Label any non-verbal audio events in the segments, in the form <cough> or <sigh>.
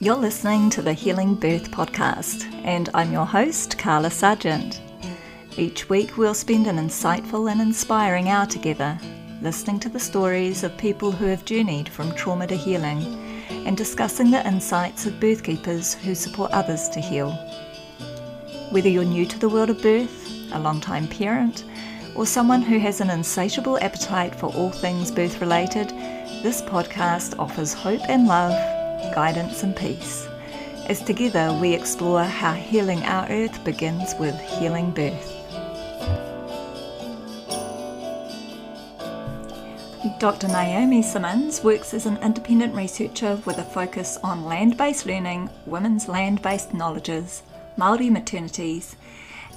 You're listening to the Healing Birth Podcast, and I'm your host, Carla Sargent. Each week, we'll spend an insightful and inspiring hour together, listening to the stories of people who have journeyed from trauma to healing and discussing the insights of birth keepers who support others to heal. Whether you're new to the world of birth, a long-time parent, or someone who has an insatiable appetite for all things birth related, this podcast offers hope and love guidance, and peace, as together we explore how healing our earth begins with healing birth. Dr. Naomi Simmonds works as an independent researcher with a focus on land based learning, women's land based knowledges, Māori maternities,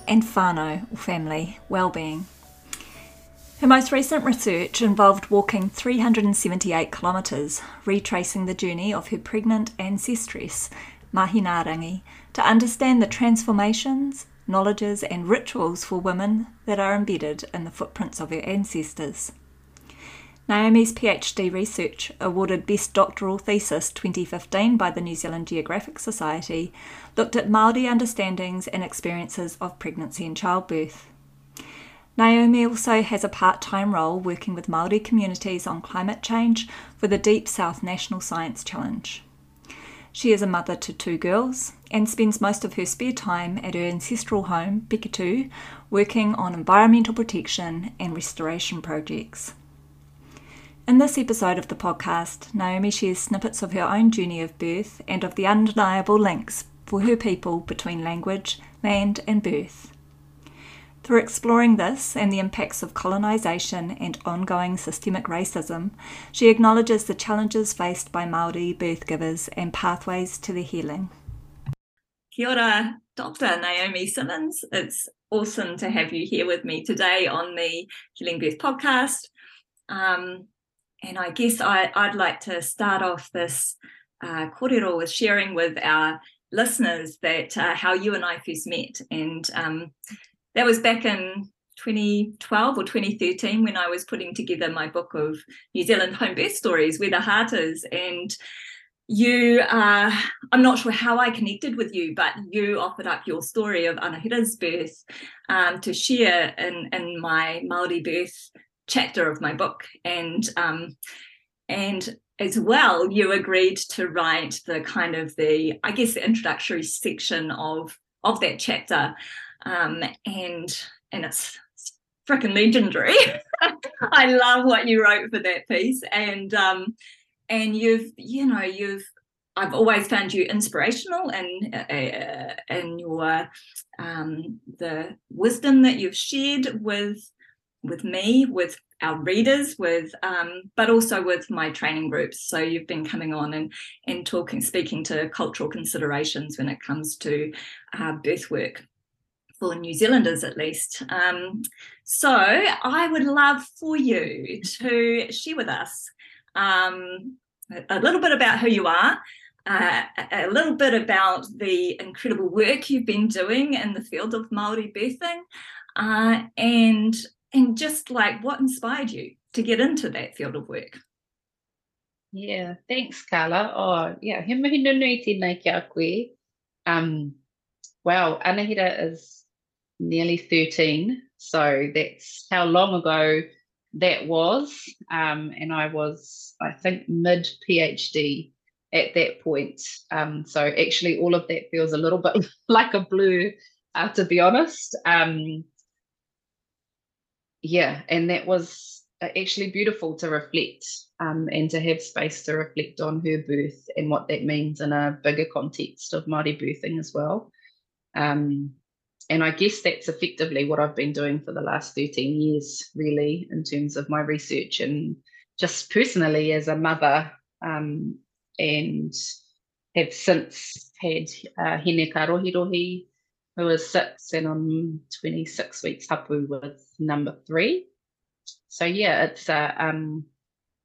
and whānau, or family, well-being. Her most recent research involved walking 378 kilometres, retracing the journey of her pregnant ancestress, Māhinaarangi, to understand the transformations, knowledges, and rituals for women that are embedded in the footprints of her ancestors. Naomi's PhD research, awarded Best Doctoral Thesis 2015 by the New Zealand Geographic Society, looked at Māori understandings and experiences of pregnancy and childbirth. Naomi also has a part time role working with Māori communities on climate change for the Deep South National Science Challenge. She is a mother to two girls and spends most of her spare time at her ancestral home, Pikitū, working on environmental protection and restoration projects. In this episode of the podcast, Naomi shares snippets of her own journey of birth and of the undeniable links for her people between language, land, and birth. Through exploring this and the impacts of colonisation and ongoing systemic racism, she acknowledges the challenges faced by Māori birth givers and pathways to their healing. Kia ora, Dr. Naomi Simmonds. It's awesome to have you here with me today on the Healing Birth podcast. Um, and I guess I, would like to start off this uh, kōrero with sharing with our listeners that uh, how you and I first met. And um, that was back in 2012 or 2013 when I was putting together my book of New Zealand home birth stories, Where the Heart Is. And you, uh, I'm not sure how I connected with you, but you offered up your story of Anahira's birth um, to share in, in my Māori birth chapter of my book. And um, and as well, you agreed to write the kind of the, I guess, the introductory section of of that chapter um, and and it's freaking legendary. <laughs> I love what you wrote for that piece, and um, and you've you know you've I've always found you inspirational and uh, and your um, the wisdom that you've shared with with me, with our readers, with um, but also with my training groups. So you've been coming on and and talking, speaking to cultural considerations when it comes to uh, birth work for New Zealanders at least. Um, so I would love for you to share with us um, a little bit about who you are, uh, a little bit about the incredible work you've been doing in the field of Maori birthing, uh, and and just like what inspired you to get into that field of work. Yeah, thanks, Carla. Oh, yeah, he mihi nunui tēnei koe. Um, wow, Anahira is nearly 13. So that's how long ago that was. Um, and I was, I think, mid PhD at that point. Um, so actually, all of that feels a little bit <laughs> like a blur, uh, to be honest. Um, yeah, and that was uh, actually beautiful to reflect um, and to have space to reflect on her birth and what that means in a bigger context of Māori birthing as well. Um, and I guess that's effectively what I've been doing for the last 13 years, really, in terms of my research and just personally as a mother, um, and have since had uh, Hine Karohirohi, who is six and I'm 26 weeks hapu with number three. So yeah, it's a um,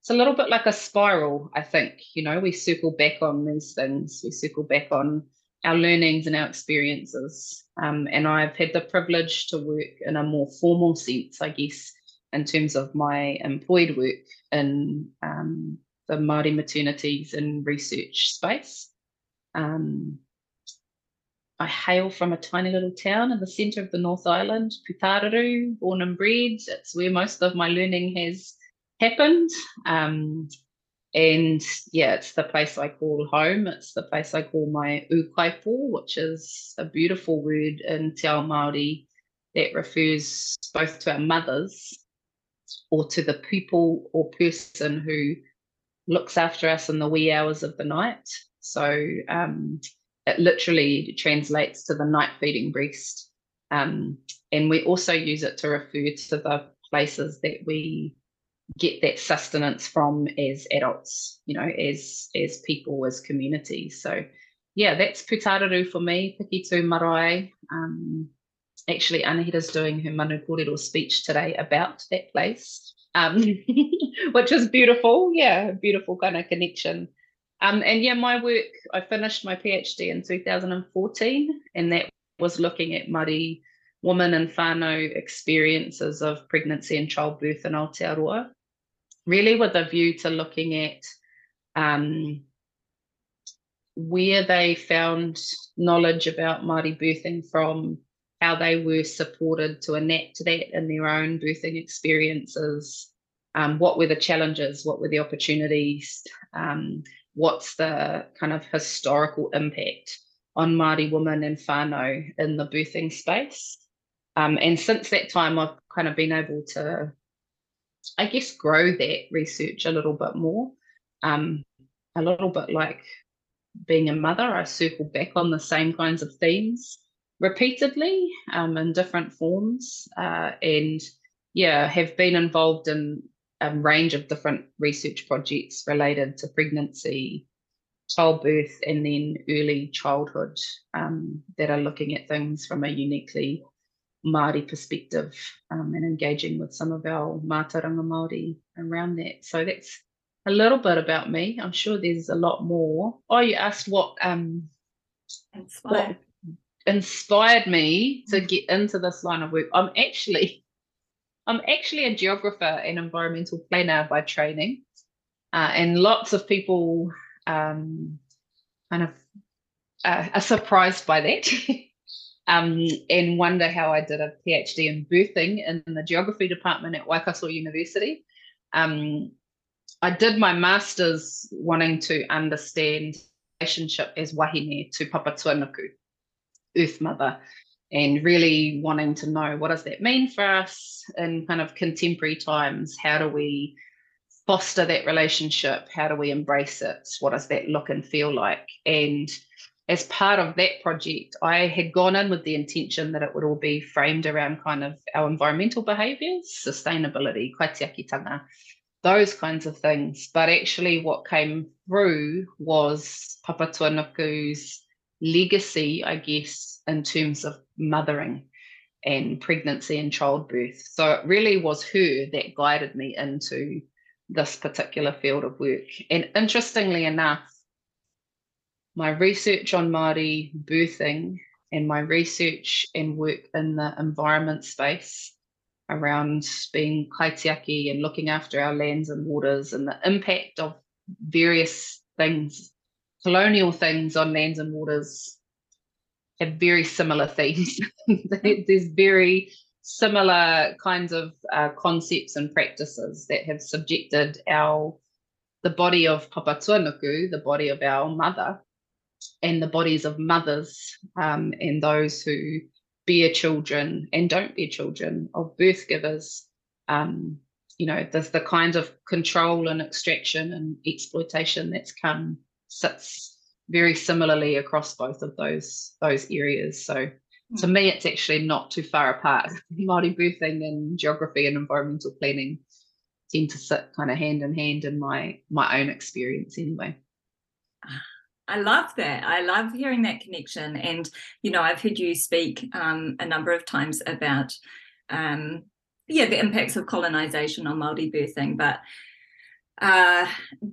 it's a little bit like a spiral. I think you know we circle back on these things. We circle back on our learnings and our experiences. Um, and I've had the privilege to work in a more formal sense, I guess, in terms of my employed work in um, the Māori maternities and research space. Um, I hail from a tiny little town in the centre of the North Island, Putāruru, born and bred. It's where most of my learning has happened. Um, and yeah, it's the place I call home. It's the place I call my ukaipo, which is a beautiful word in Te Ao Māori that refers both to our mothers or to the people or person who looks after us in the wee hours of the night. So um, it literally translates to the night feeding breast. Um, and we also use it to refer to the places that we get that sustenance from as adults, you know, as as people, as communities. So yeah, that's Putāruru for me, Pikitū Marae. Um, actually, Anahira's doing her manu kōrero speech today about that place, um, <laughs> which is beautiful. Yeah, beautiful kind of connection. Um, and yeah, my work, I finished my PhD in 2014, and that was looking at Māori woman and whānau experiences of pregnancy and childbirth in Aotearoa really with a view to looking at um, where they found knowledge about Māori birthing from, how they were supported to enact that in their own birthing experiences, um, what were the challenges, what were the opportunities, um, what's the kind of historical impact on Māori women and whānau in the birthing space. Um, and since that time, I've kind of been able to I guess, grow that research a little bit more. Um, a little bit like being a mother, I circle back on the same kinds of themes repeatedly um, in different forms. Uh, and yeah, have been involved in a range of different research projects related to pregnancy, childbirth, and then early childhood um, that are looking at things from a uniquely Māori perspective um, and engaging with some of our mātauranga Māori around that. So that's a little bit about me. I'm sure there's a lot more. Oh, you asked what um inspired, what inspired me to get into this line of work. I'm actually I'm actually a geographer and environmental planner by training, uh, and lots of people um, kind of uh, are surprised by that. <laughs> um, and wonder how I did a PhD in birthing in the geography department at Waikato University. Um, I did my master's wanting to understand relationship as wahine to Papatuanuku, Earth Mother, and really wanting to know what does that mean for us in kind of contemporary times? How do we foster that relationship? How do we embrace it? What does that look and feel like? And as part of that project, I had gone in with the intention that it would all be framed around kind of our environmental behaviours, sustainability, kaitiakitanga, those kinds of things. But actually, what came through was Papatuanuku's legacy, I guess, in terms of mothering and pregnancy and childbirth. So it really was her that guided me into this particular field of work. And interestingly enough, my research on Māori birthing and my research and work in the environment space around being kaitiaki and looking after our lands and waters and the impact of various things, colonial things on lands and waters have very similar <laughs> themes. There's very similar kinds of uh, concepts and practices that have subjected our the body of Papatuanuku, the body of our mother, and the bodies of mothers um, and those who bear children and don't bear children, of birth givers. Um, you know, there's the kind of control and extraction and exploitation that's come sits very similarly across both of those those areas. So mm. to me, it's actually not too far apart. <laughs> Māori birthing and geography and environmental planning tend to sit kind of hand in hand in my my own experience anyway. Ah. I love that. I love hearing that connection. And, you know, I've heard you speak um, a number of times about, um, yeah, the impacts of colonization on Māori birthing, but uh,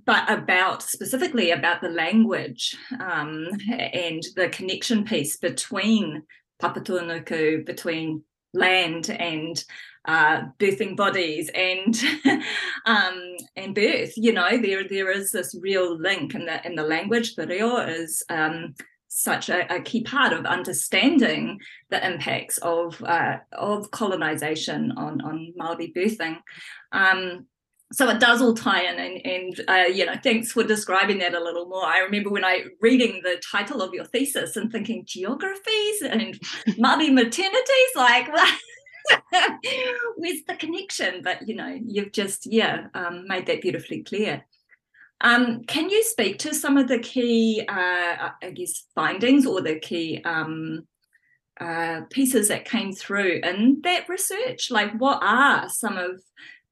but about specifically about the language um, and the connection piece between Papatuanuku, between land and uh, birthing bodies and <laughs> um, and birth. You know, there there is this real link in the in the language. The reo is um, such a, a, key part of understanding the impacts of uh, of colonization on on Maori birthing. Um, so it does all tie in and, and uh, you know thanks for describing that a little more i remember when i reading the title of your thesis and thinking geographies and Maori maternities like <laughs> <laughs> where's the connection? But you know you've just yeah um, made that beautifully clear. Um, can you speak to some of the key, uh, I guess, findings or the key um, uh, pieces that came through in that research? Like, what are some of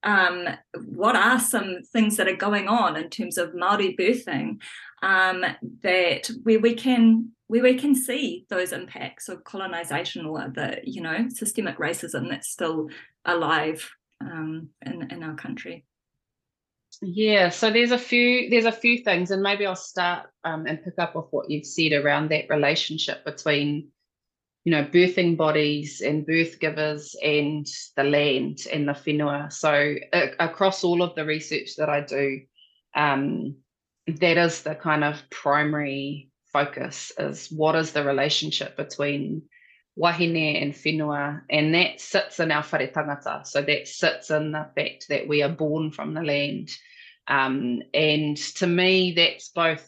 um, what are some things that are going on in terms of Maori birthing um, that where we can where we can see those impacts of colonization or the you know systemic racism that's still alive um, in in our country. Yeah, so there's a few there's a few things, and maybe I'll start um, and pick up off what you've said around that relationship between, you know, birthing bodies and birth givers and the land and the whenua. So uh, across all of the research that I do, um, that is the kind of primary focus is what is the relationship between wahine and whenua, and that sits in our whare tangata. So that sits in the fact that we are born from the land um, and to me, that's both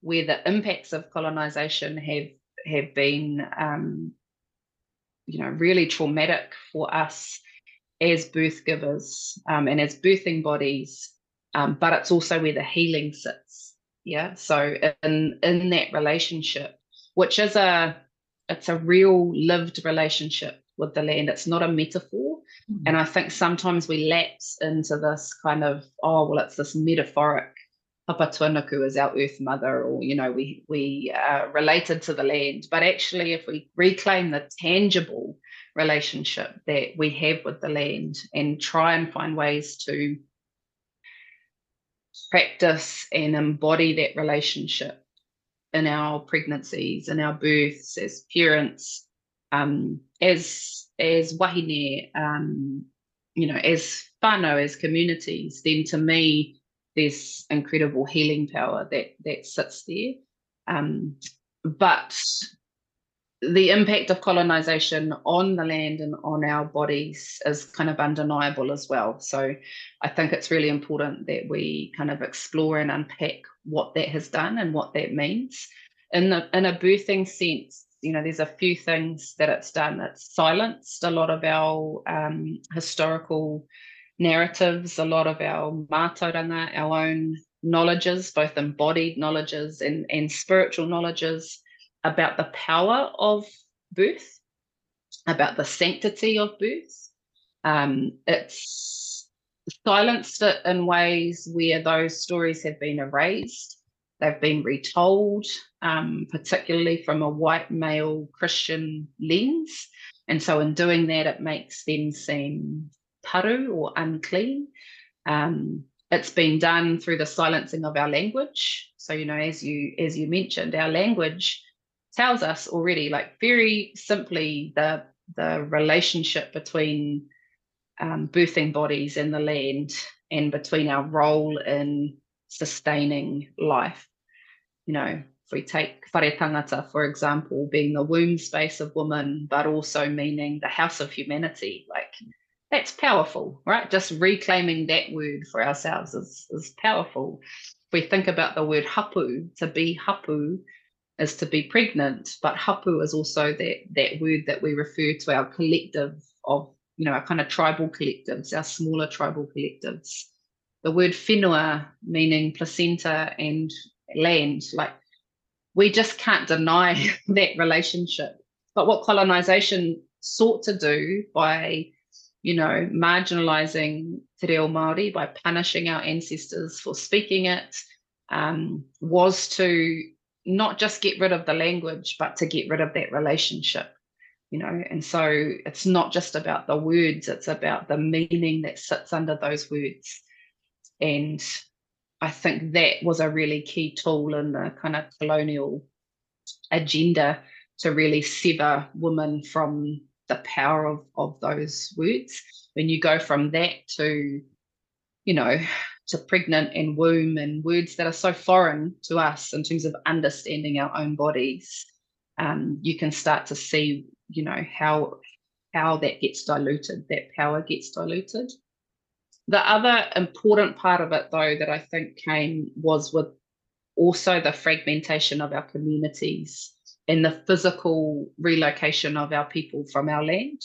where the impacts of colonization have have been, um, you know, really traumatic for us as birth givers um, and as birthing bodies. Um, but it's also where the healing sits. Yeah. So in in that relationship, which is a it's a real lived relationship with the land. It's not a metaphor. Mm-hmm. And I think sometimes we lapse into this kind of, oh, well, it's this metaphoric Papa Tuanuku is our earth mother, or, you know, we, we are related to the land. But actually, if we reclaim the tangible relationship that we have with the land and try and find ways to practice and embody that relationship in our pregnancies, in our births, as parents, um, as as wahine, um, you know, as whānau, as communities, then to me, there's incredible healing power that that sits there. Um, but the impact of colonization on the land and on our bodies is kind of undeniable as well. So I think it's really important that we kind of explore and unpack what that has done and what that means. In the in a birthing sense, you know, there's a few things that it's done. It's silenced a lot of our um, historical narratives, a lot of our mātauranga, our own knowledges, both embodied knowledges and, and spiritual knowledges about the power of birth, about the sanctity of birth. Um, it's silenced it in ways where those stories have been erased They've been retold, um, particularly from a white male Christian lens. And so, in doing that, it makes them seem paru or unclean. Um, it's been done through the silencing of our language. So, you know, as you as you mentioned, our language tells us already, like very simply, the the relationship between um, birthing bodies and the land, and between our role in sustaining life you know, if we take whare tangata, for example, being the womb space of woman, but also meaning the house of humanity, like that's powerful, right? Just reclaiming that word for ourselves is, is powerful. If we think about the word hapu, to be hapu is to be pregnant, but hapu is also that that word that we refer to our collective of, you know, our kind of tribal collectives, our smaller tribal collectives. The word whenua, meaning placenta and land. Like we just can't deny <laughs> that relationship. But what colonization sought to do by, you know, marginalizing Te Reo Māori, by punishing our ancestors for speaking it, um, was to not just get rid of the language, but to get rid of that relationship. You know, and so it's not just about the words, it's about the meaning that sits under those words. And I think that was a really key tool in the kind of colonial agenda to really sever women from the power of of those words when you go from that to you know to pregnant and womb and words that are so foreign to us in terms of understanding our own bodies um, you can start to see you know how how that gets diluted that power gets diluted the other important part of it though that i think came was with also the fragmentation of our communities and the physical relocation of our people from our land.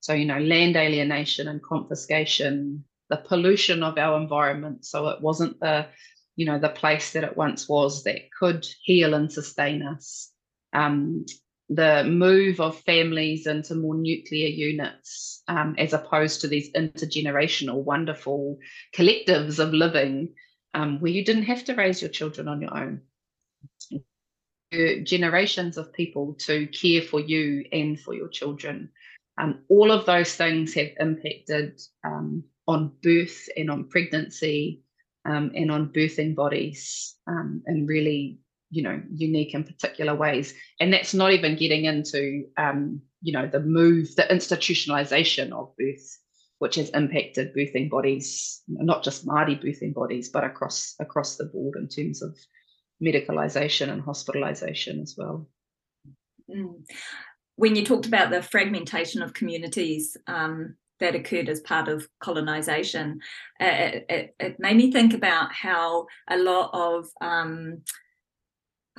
So, you know, land alienation and confiscation, the pollution of our environment. So it wasn't the, you know, the place that it once was that could heal and sustain us. Um, the move of families into more nuclear units um, as opposed to these intergenerational, wonderful collectives of living um, where you didn't have to raise your children on your own. Generations of people to care for you and for your children. Um, all of those things have impacted um, on birth and on pregnancy um, and on birthing bodies um, in really, you know, unique and particular ways. And that's not even getting into, um, you know, the move, the institutionalization of birth which has impacted birthing bodies, not just Māori birthing bodies, but across across the board in terms of medicalisation and hospitalisation as well. Mm. When you talked about the fragmentation of communities um, that occurred as part of colonisation, uh, it, it, made me think about how a lot of um,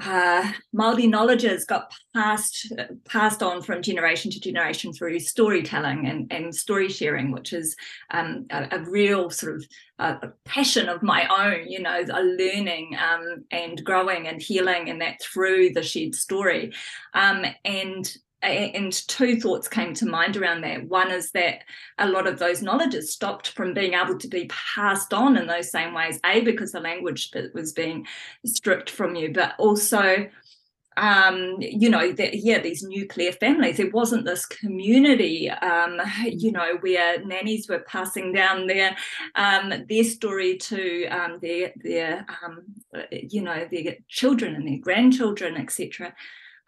uh, Māori knowledges got passed passed on from generation to generation through storytelling and, and story sharing, which is um, a, a, real sort of uh, passion of my own. You know, a learning um, and growing and healing, and that through the shared story. Um, and and two thoughts came to mind around that. One is that a lot of those knowledges stopped from being able to be passed on in those same ways, A, because the language was being stripped from you, but also, um, you know, that, yeah, these nuclear families, it wasn't this community, um, you know, where nannies were passing down their um, their story to um, their, their um, you know, their children and their grandchildren, etc.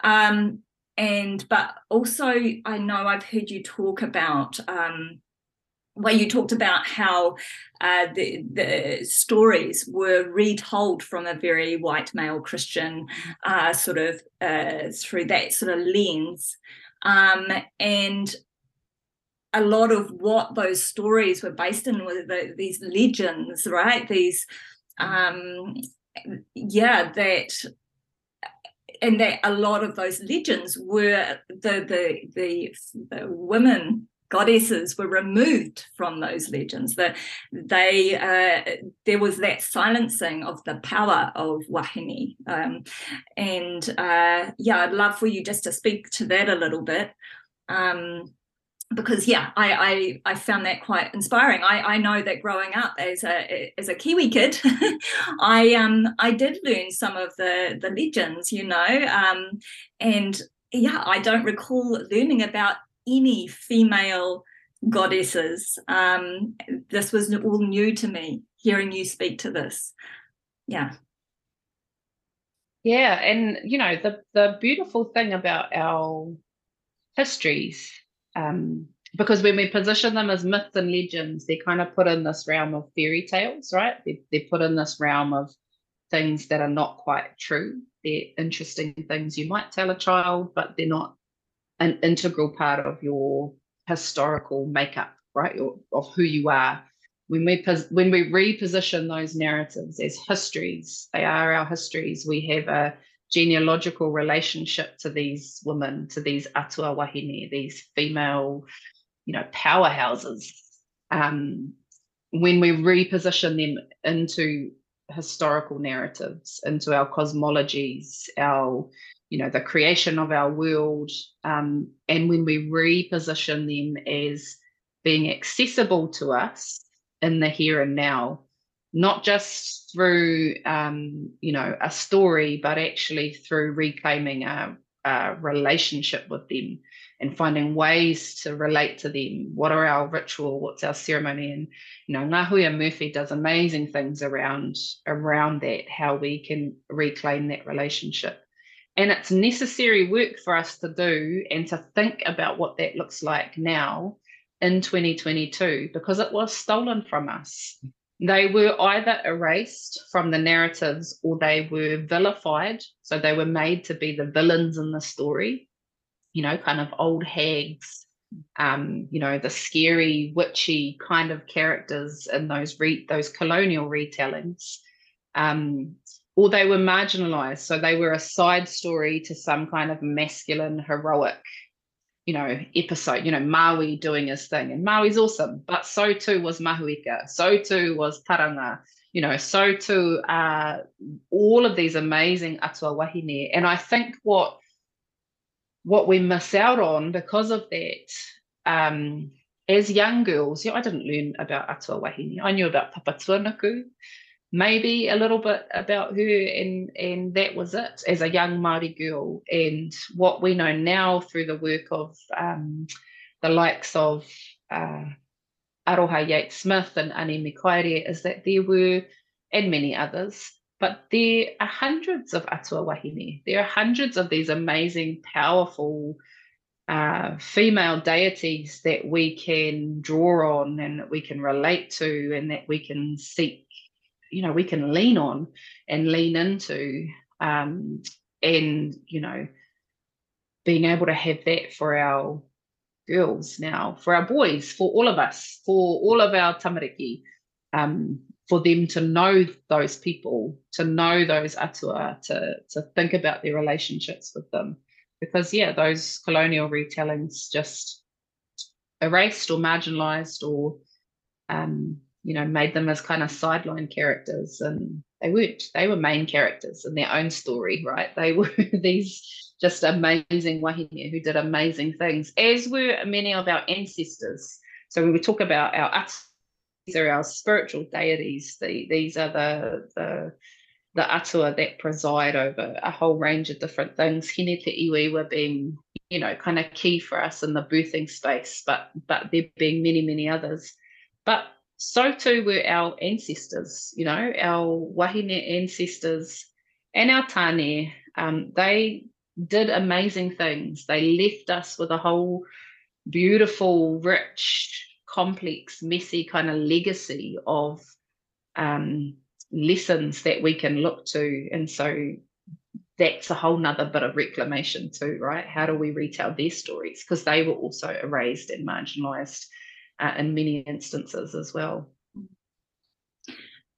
Um, and but also i know i've heard you talk about um, where you talked about how uh, the, the stories were retold from a very white male Christian uh, sort of uh, through that sort of lens. Um, and a lot of what those stories were based in were the, these legends, right? These, um, yeah, that and that a lot of those legends were the the the, the women goddesses were removed from those legends. That they uh, there was that silencing of the power of wahine. Um, and uh, yeah i'd love for you just to speak to that a little bit. Um, because yeah, I, I, I found that quite inspiring. I, I know that growing up as a as a Kiwi kid, <laughs> I um I did learn some of the the legends, you know, um, and yeah, I don't recall learning about any female goddesses. Um, this was all new to me. Hearing you speak to this, yeah. Yeah, and you know the the beautiful thing about our histories um, because when we position them as myths and legends, they're kind of put in this realm of fairy tales, right? They're, they're put in this realm of things that are not quite true. They're interesting things you might tell a child, but they're not an integral part of your historical makeup, right? Your, of who you are. When we when we reposition those narratives as histories, they are our histories. We have a genealogical relationship to these women, to these atua wahine, these female, you know, powerhouses. Um, when we reposition them into historical narratives, into our cosmologies, our, you know, the creation of our world, um, and when we reposition them as being accessible to us in the here and now, not just through um, you know a story but actually through reclaiming a, a, relationship with them and finding ways to relate to them. What are our ritual? What's our ceremony? And you know Ngahuia Murphy does amazing things around around that how we can reclaim that relationship. And it's necessary work for us to do and to think about what that looks like now in 2022 because it was stolen from us. They were either erased from the narratives or they were vilified. So they were made to be the villains in the story, you know, kind of old hags, um, you know, the scary, witchy kind of characters in those re- those colonial retellings. Um, or they were marginalized. So they were a side story to some kind of masculine, heroic, you know, episode, you know, Maui doing his thing. And Maui's awesome, but so too was Mahuika. So too was Taranga. You know, so too uh, all of these amazing atua wahine. And I think what what we miss out on because of that, um, as young girls, yeah, I didn't learn about atua wahine. I knew about Papatuanuku, maybe a little bit about her and and that was it as a young Māori girl. And what we know now through the work of um, the likes of uh, Aroha Yates Smith and Ani Mikaere is that there were and many others but there are hundreds of atua wahine. There are hundreds of these amazing powerful uh, female deities that we can draw on and that we can relate to and that we can seek you know we can lean on and lean into um, and you know being able to have that for our girls now for our boys for all of us for all of our tamariki um, for them to know those people to know those atua to to think about their relationships with them. Because yeah those colonial retellings just erased or marginalized or um, you know, made them as kind of sideline characters and they weren't, they were main characters in their own story, right? They were <laughs> these just amazing wahine who did amazing things, as were many of our ancestors. So when we talk about our these are our spiritual deities. The, these are the, the the atua that preside over a whole range of different things. Hine te were being, you know, kind of key for us in the birthing space, but but there being many, many others. But so too were our ancestors, you know, our wahine ancestors and our tane. Um, they did amazing things. They left us with a whole beautiful, rich, complex, messy kind of legacy of um, lessons that we can look to. And so that's a whole nother bit of reclamation too, right? How do we retell their stories? Because they were also erased and marginalized uh, in many instances as well.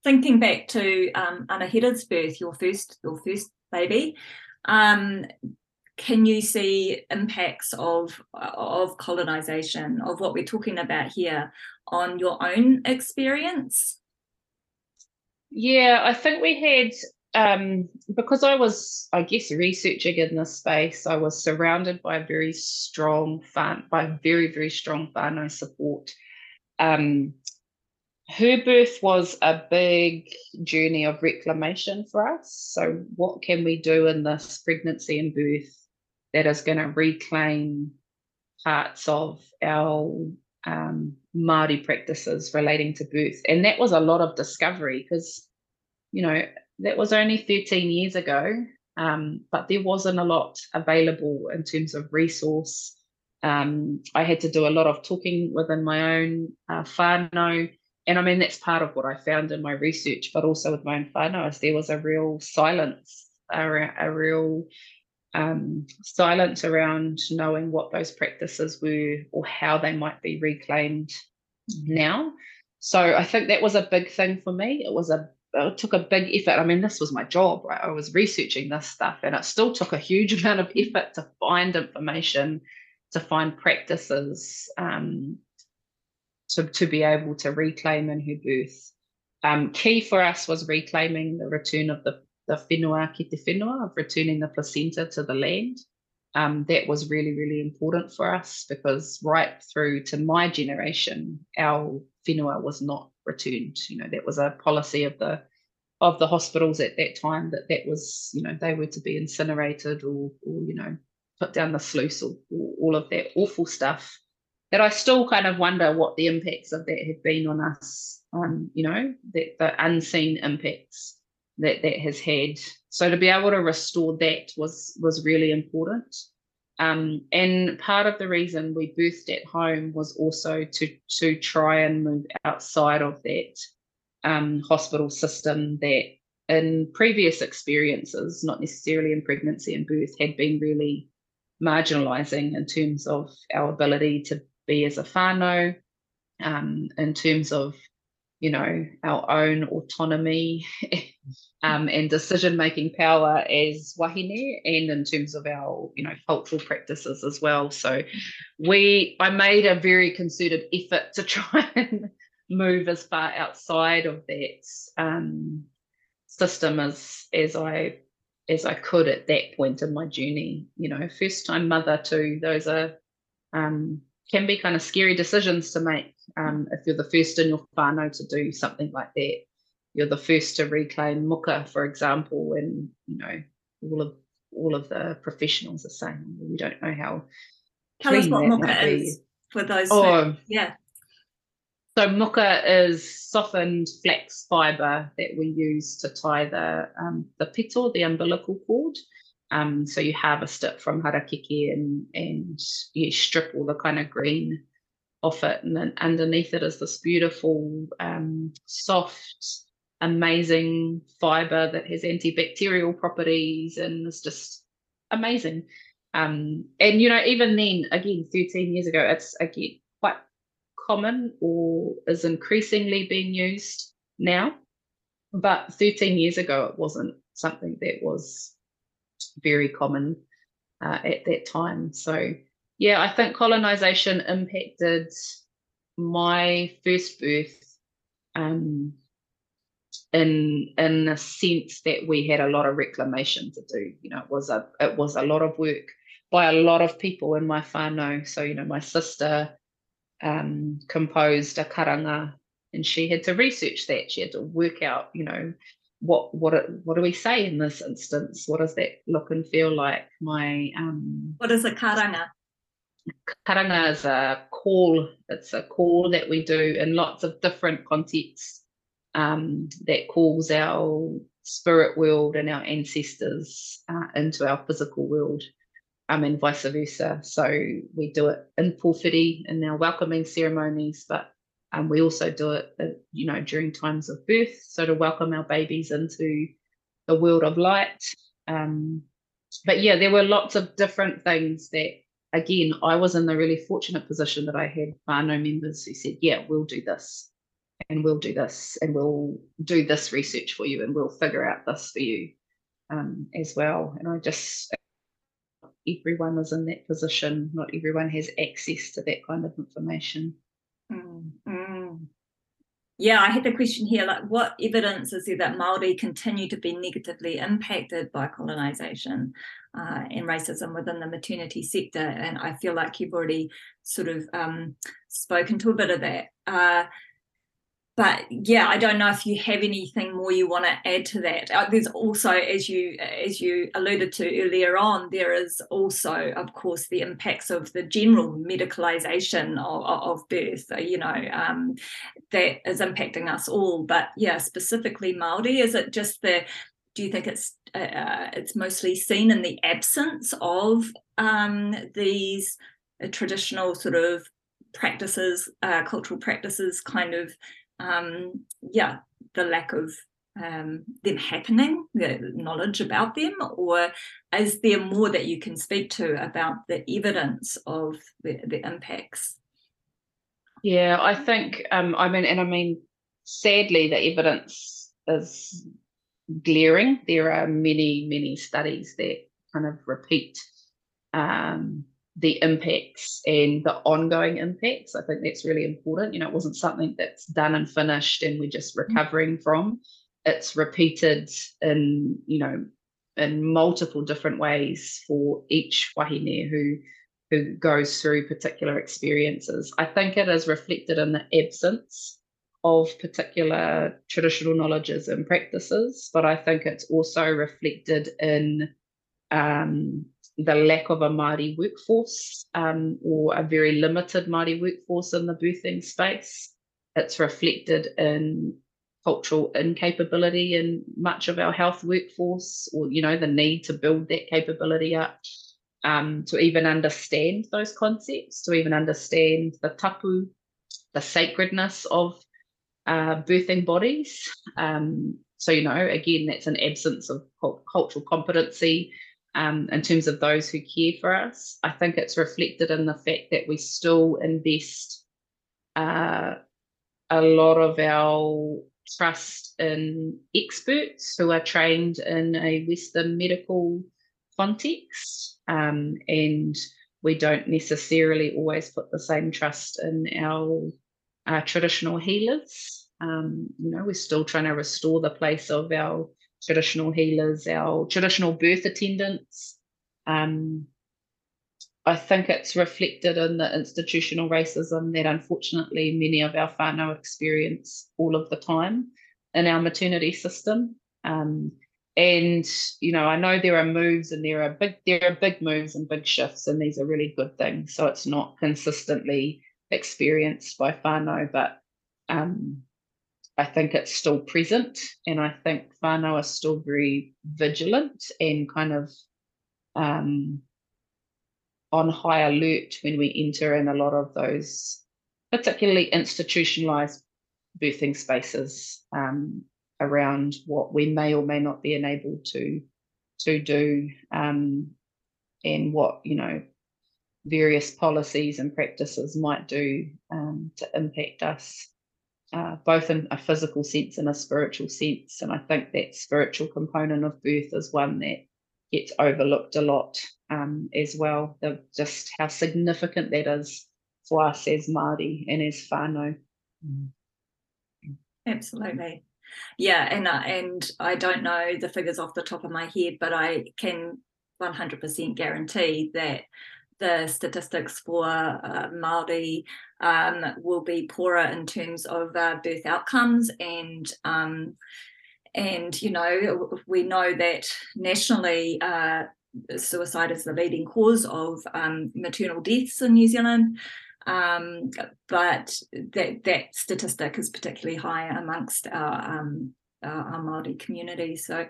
Thinking back to um, Anahira's birth, your first your first baby, um, can you see impacts of of colonization of what we're talking about here on your own experience? Yeah, I think we had um, because I was, I guess, researching in this space, I was surrounded by a very strong fan, by a very, very strong whānau support. Um, her birth was a big journey of reclamation for us. So, what can we do in this pregnancy and birth that is going to reclaim parts of our um, Māori practices relating to birth? And that was a lot of discovery because, you know, that was only 13 years ago, um, but there wasn't a lot available in terms of resource. Um, I had to do a lot of talking within my own uh, whānau. And I mean, that's part of what I found in my research, but also with my own whānau, is there was a real silence, a, a real um, silence around knowing what those practices were or how they might be reclaimed now. So I think that was a big thing for me. It was a it took a big effort. I mean, this was my job, right? I was researching this stuff, and it still took a huge <laughs> amount of effort to find information, to find practices, um, to to be able to reclaim in her birth. Um, key for us was reclaiming the return of the the whenua ki te whenua, of returning the placenta to the land. Um, that was really, really important for us because right through to my generation, our whenua was not returned. You know, that was a policy of the of the hospitals at that time that that was, you know, they were to be incinerated or, or you know, put down the sluice or, or all of that awful stuff. That I still kind of wonder what the impacts of that have been on us, um, you know, that the unseen impacts that that has had. So to be able to restore that was was really important. Um, and part of the reason we birthed at home was also to to try and move outside of that um, hospital system that in previous experiences, not necessarily in pregnancy and birth, had been really marginalizing in terms of our ability to be as a whānau, um, in terms of you know our own autonomy <laughs> um, and decision making power as wahine and in terms of our you know cultural practices as well. So we i made a very concerted effort to <laughs> try and move as far outside of that um, system as as i as i could at that point in my journey. You know first time mother too those are um, can be kind of scary decisions to make um, if you're the first in your whānau to do something like that. You're the first to reclaim muka, for example, and you know all of all of the professionals are saying we don't know how. Tell us what muka is for those. Oh, who, yeah. So muka is softened flax fibre that we use to tie the um, the pito, the umbilical cord. Um, so you harvest it from harakeke and and you strip all the kind of green off it, and then underneath it is this beautiful, um, soft, amazing fiber that has antibacterial properties and it's just amazing. Um, and you know, even then, again, 13 years ago, it's again quite common or is increasingly being used now. But 13 years ago, it wasn't something that was very common uh, at that time. So, yeah, I think colonization impacted my first birth um, in in the sense that we had a lot of reclamation to do. You know, it was a it was a lot of work by a lot of people in my whānau. So, you know, my sister um, composed a karanga and she had to research that. She had to work out, you know, what what what do we say in this instance? What does that look and feel like? My um, what is a karanga? Karanga is a call. It's a call that we do in lots of different contexts um, that calls our spirit world and our ancestors uh, into our physical world, um, and vice versa. So we do it in pōwhiri in our welcoming ceremonies, but we also do it, uh, you know, during times of birth, so to welcome our babies into the world of light. Um, but yeah, there were lots of different things that, again, I was in the really fortunate position that I had whānau members who said, yeah, we'll do this and we'll do this and we'll do this research for you and we'll figure out this for you um, as well. And I just, everyone is in that position. Not everyone has access to that kind of information. Mm, mm. Yeah, I had the question here like, what evidence is there that Māori continue to be negatively impacted by colonisation uh, and racism within the maternity sector? And I feel like you've already sort of um, spoken to a bit of that. Uh, but yeah i don't know if you have anything more you want to add to that. Uh, there's also as you as you alluded to earlier on there is also of course the impacts of the general medicalization of, of birth you know um, that is impacting us all. But yeah specifically maori is it just the do you think it's uh, uh it's mostly seen in the absence of um, these uh, traditional sort of practices uh, cultural practices kind of um, yeah, the lack of um, them happening, the knowledge about them, or is there more that you can speak to about the evidence of the, the impacts? Yeah, I think, um, I mean, and I mean, sadly, the evidence is glaring. There are many, many studies that kind of repeat um, the impacts and the ongoing impacts. I think that's really important. You know, it wasn't something that's done and finished and we're just mm-hmm. recovering from. It's repeated in, you know, in multiple different ways for each wahine who who goes through particular experiences. I think it is reflected in the absence of particular traditional knowledges and practices, but I think it's also reflected in um, the lack of a Māori workforce um, or a very limited Māori workforce in the birthing space. It's reflected in cultural incapability in much of our health workforce, or you know, the need to build that capability up, um, to even understand those concepts, to even understand the tapu, the sacredness of uh, birthing bodies. Um, so you know, again, that's an absence of cultural competency. Um, in terms of those who care for us, I think it's reflected in the fact that we still invest uh, a lot of our trust in experts who are trained in a Western medical context. Um, and we don't necessarily always put the same trust in our uh, traditional healers. Um, you know, we're still trying to restore the place of our traditional healers, our traditional birth attendants. Um, I think it's reflected in the institutional racism that unfortunately many of our whānau experience all of the time in our maternity system. Um, and you know, I know there are moves and there are big there are big moves and big shifts, and these are really good things. So it's not consistently experienced by whānau, but um, I think it's still present, and I think whānau are still very vigilant and kind of um, on high alert when we enter in a lot of those particularly institutionalized birthing spaces um, around what we may or may not be enabled to to do um, and what you know various policies and practices might do um, to impact us uh, both in a physical sense and a spiritual sense and i think that spiritual component of birth is one that gets overlooked a lot um, as well. The, just how significant that is for us as Māori and as whānau. Absolutely. Yeah, and uh, and I don't know the figures off the top of my head, but I can 100% guarantee that the statistics for uh, Maori um, will be poorer in terms of uh, birth outcomes and um, and you know we know that nationally uh, suicide is the leading cause of um, maternal deaths in New Zealand. Um, but that that statistic is particularly high amongst our, um, our, our Māori community. So,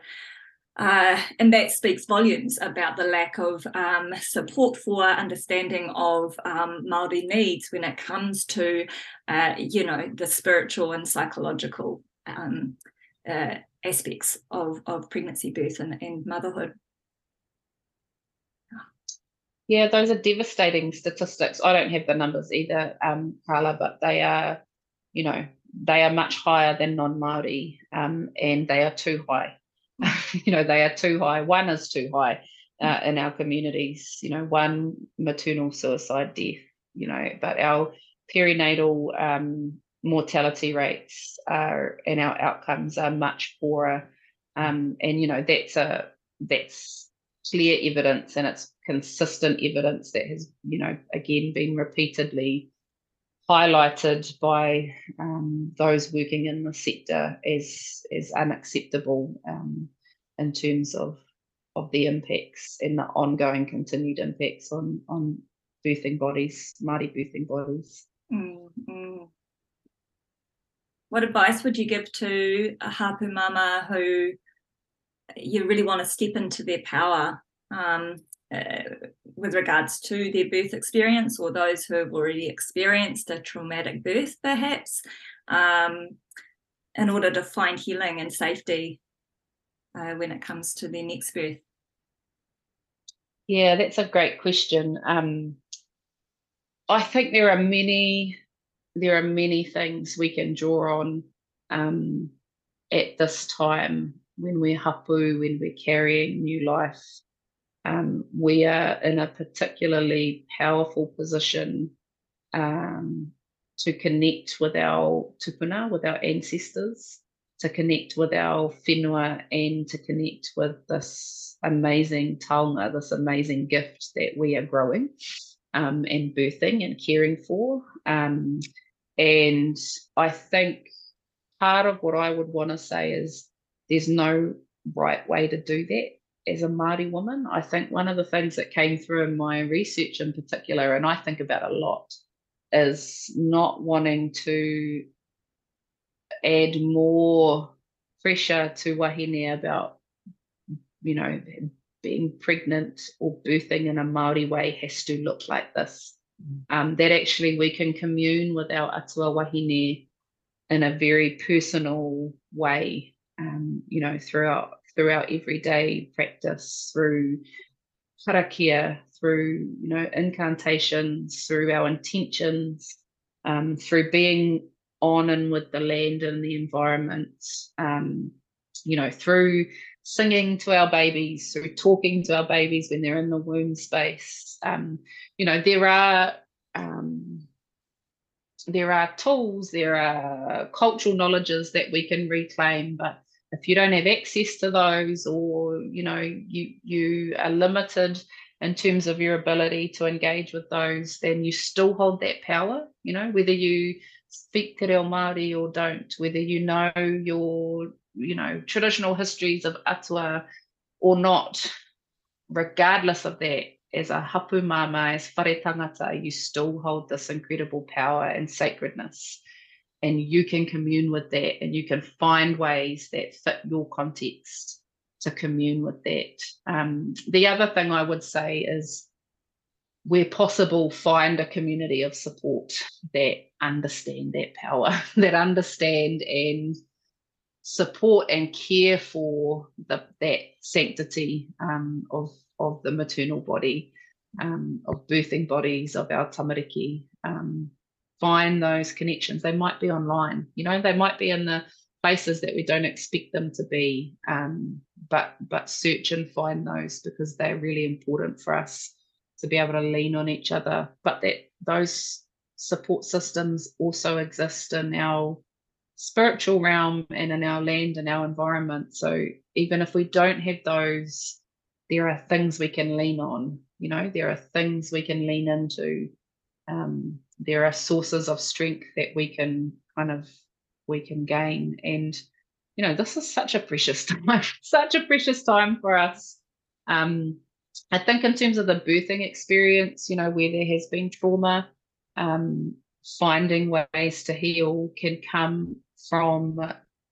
uh, and that speaks volumes about the lack of um, support for understanding of um, Māori needs when it comes to, uh, you know, the spiritual and psychological um, uh, aspects of, of pregnancy, birth, and, and motherhood. Yeah, those are devastating statistics. I don't have the numbers either, um, Carla, but they are, you know, they are much higher than non-Maori, um, and they are too high. <laughs> you know, they are too high. One is too high uh, in our communities. You know, one maternal suicide death. You know, but our perinatal um, mortality rates are and our outcomes are much poorer. Um, and you know, that's a that's clear evidence and it's consistent evidence that has, you know, again been repeatedly highlighted by um, those working in the sector as as unacceptable um, in terms of of the impacts and the ongoing continued impacts on on birthing bodies, Māori birthing bodies. Mm-hmm. What advice would you give to a hapu mama who you really want to step into their power um, uh, with regards to their birth experience or those who have already experienced a traumatic birth, perhaps, um, in order to find healing and safety uh, when it comes to their next birth? Yeah, that's a great question. Um, I think there are many there are many things we can draw on um, at this time when we're hapu, when we're carrying new life. Um, we are in a particularly powerful position um, to connect with our tupuna, with our ancestors, to connect with our whenua, and to connect with this amazing taonga, this amazing gift that we are growing um, and birthing and caring for. Um, and I think part of what I would want to say is there's no right way to do that as a Māori woman. I think one of the things that came through in my research in particular, and I think about a lot, is not wanting to add more pressure to wahine about, you know, being pregnant or birthing in a Maori way has to look like this. Mm. Um, that actually we can commune with our atua wahine in a very personal way, um, you know, throughout through our everyday practice, through karakia, through you know incantations, through our intentions, um, through being on and with the land and the environment, um, you know, through singing to our babies, through talking to our babies when they're in the womb space. Um, you know, there are um, there are tools, there are cultural knowledges that we can reclaim, but if you don't have access to those or you know you you are limited in terms of your ability to engage with those then you still hold that power you know whether you speak te reo Māori or don't whether you know your you know traditional histories of atua or not regardless of that as a hapu mama as whare tangata you still hold this incredible power and sacredness and you can commune with that and you can find ways that fit your context to commune with that. Um, the other thing I would say is where possible, find a community of support that understand that power, <laughs> that understand and support and care for the, that sanctity um, of, of the maternal body, um, of birthing bodies, of our tamariki. Find those connections. They might be online, you know, they might be in the places that we don't expect them to be. Um, but but search and find those because they're really important for us to be able to lean on each other. But that those support systems also exist in our spiritual realm and in our land and our environment. So even if we don't have those, there are things we can lean on. You know, there are things we can lean into. Um, there are sources of strength that we can kind of we can gain. And you know this is such a precious <laughs> time such a precious time for us. Um, i think in terms of the birthing experience you know where there has been trauma um, finding ways to heal can come from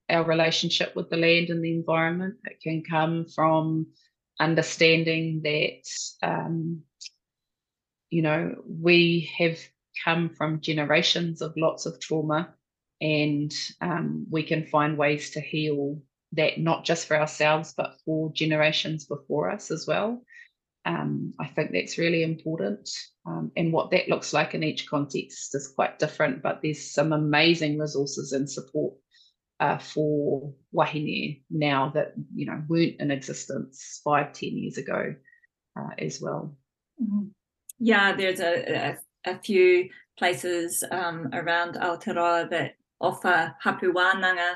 our relationship with the land and the environment. It can come from understanding that um, you know we have come from generations of lots of trauma, and um, we can find ways to heal that not just for ourselves, but for generations before us as well. Um, I think that's really important. Um, and what that looks like in each context is quite different, but there's some amazing resources and support uh, for wahine now that you know weren't in existence five, ten years ago uh, as well. Mm-hmm. Yeah, there's a, a a few places um, around Aotearoa that offer hapu wānanga,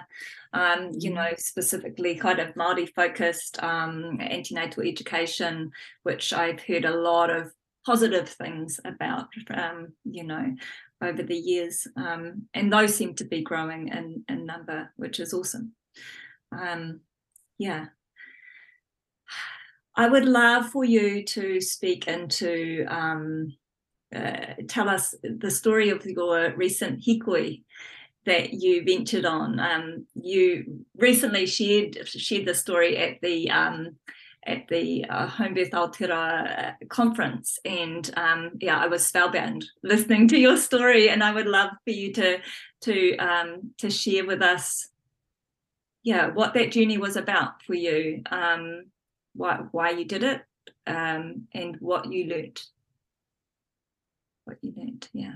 um, you mm. know, specifically kind of Māori focused um, antenatal education, which I've heard a lot of positive things about, um, you know, over the years. Um, and those seem to be growing in, in number, which is awesome. Um, yeah. I would love for you to speak into um, uh, tell us the story of your recent hikoi that you ventured on. Um, you recently shared shared the story at the um, at the uh, Home Birth Aotearoa conference, and um, yeah, I was spellbound <laughs> listening to your story, and I would love for you to to um, to share with us, yeah, what that journey was about for you, um, why why you did it, um, and what you learned what you. Yeah.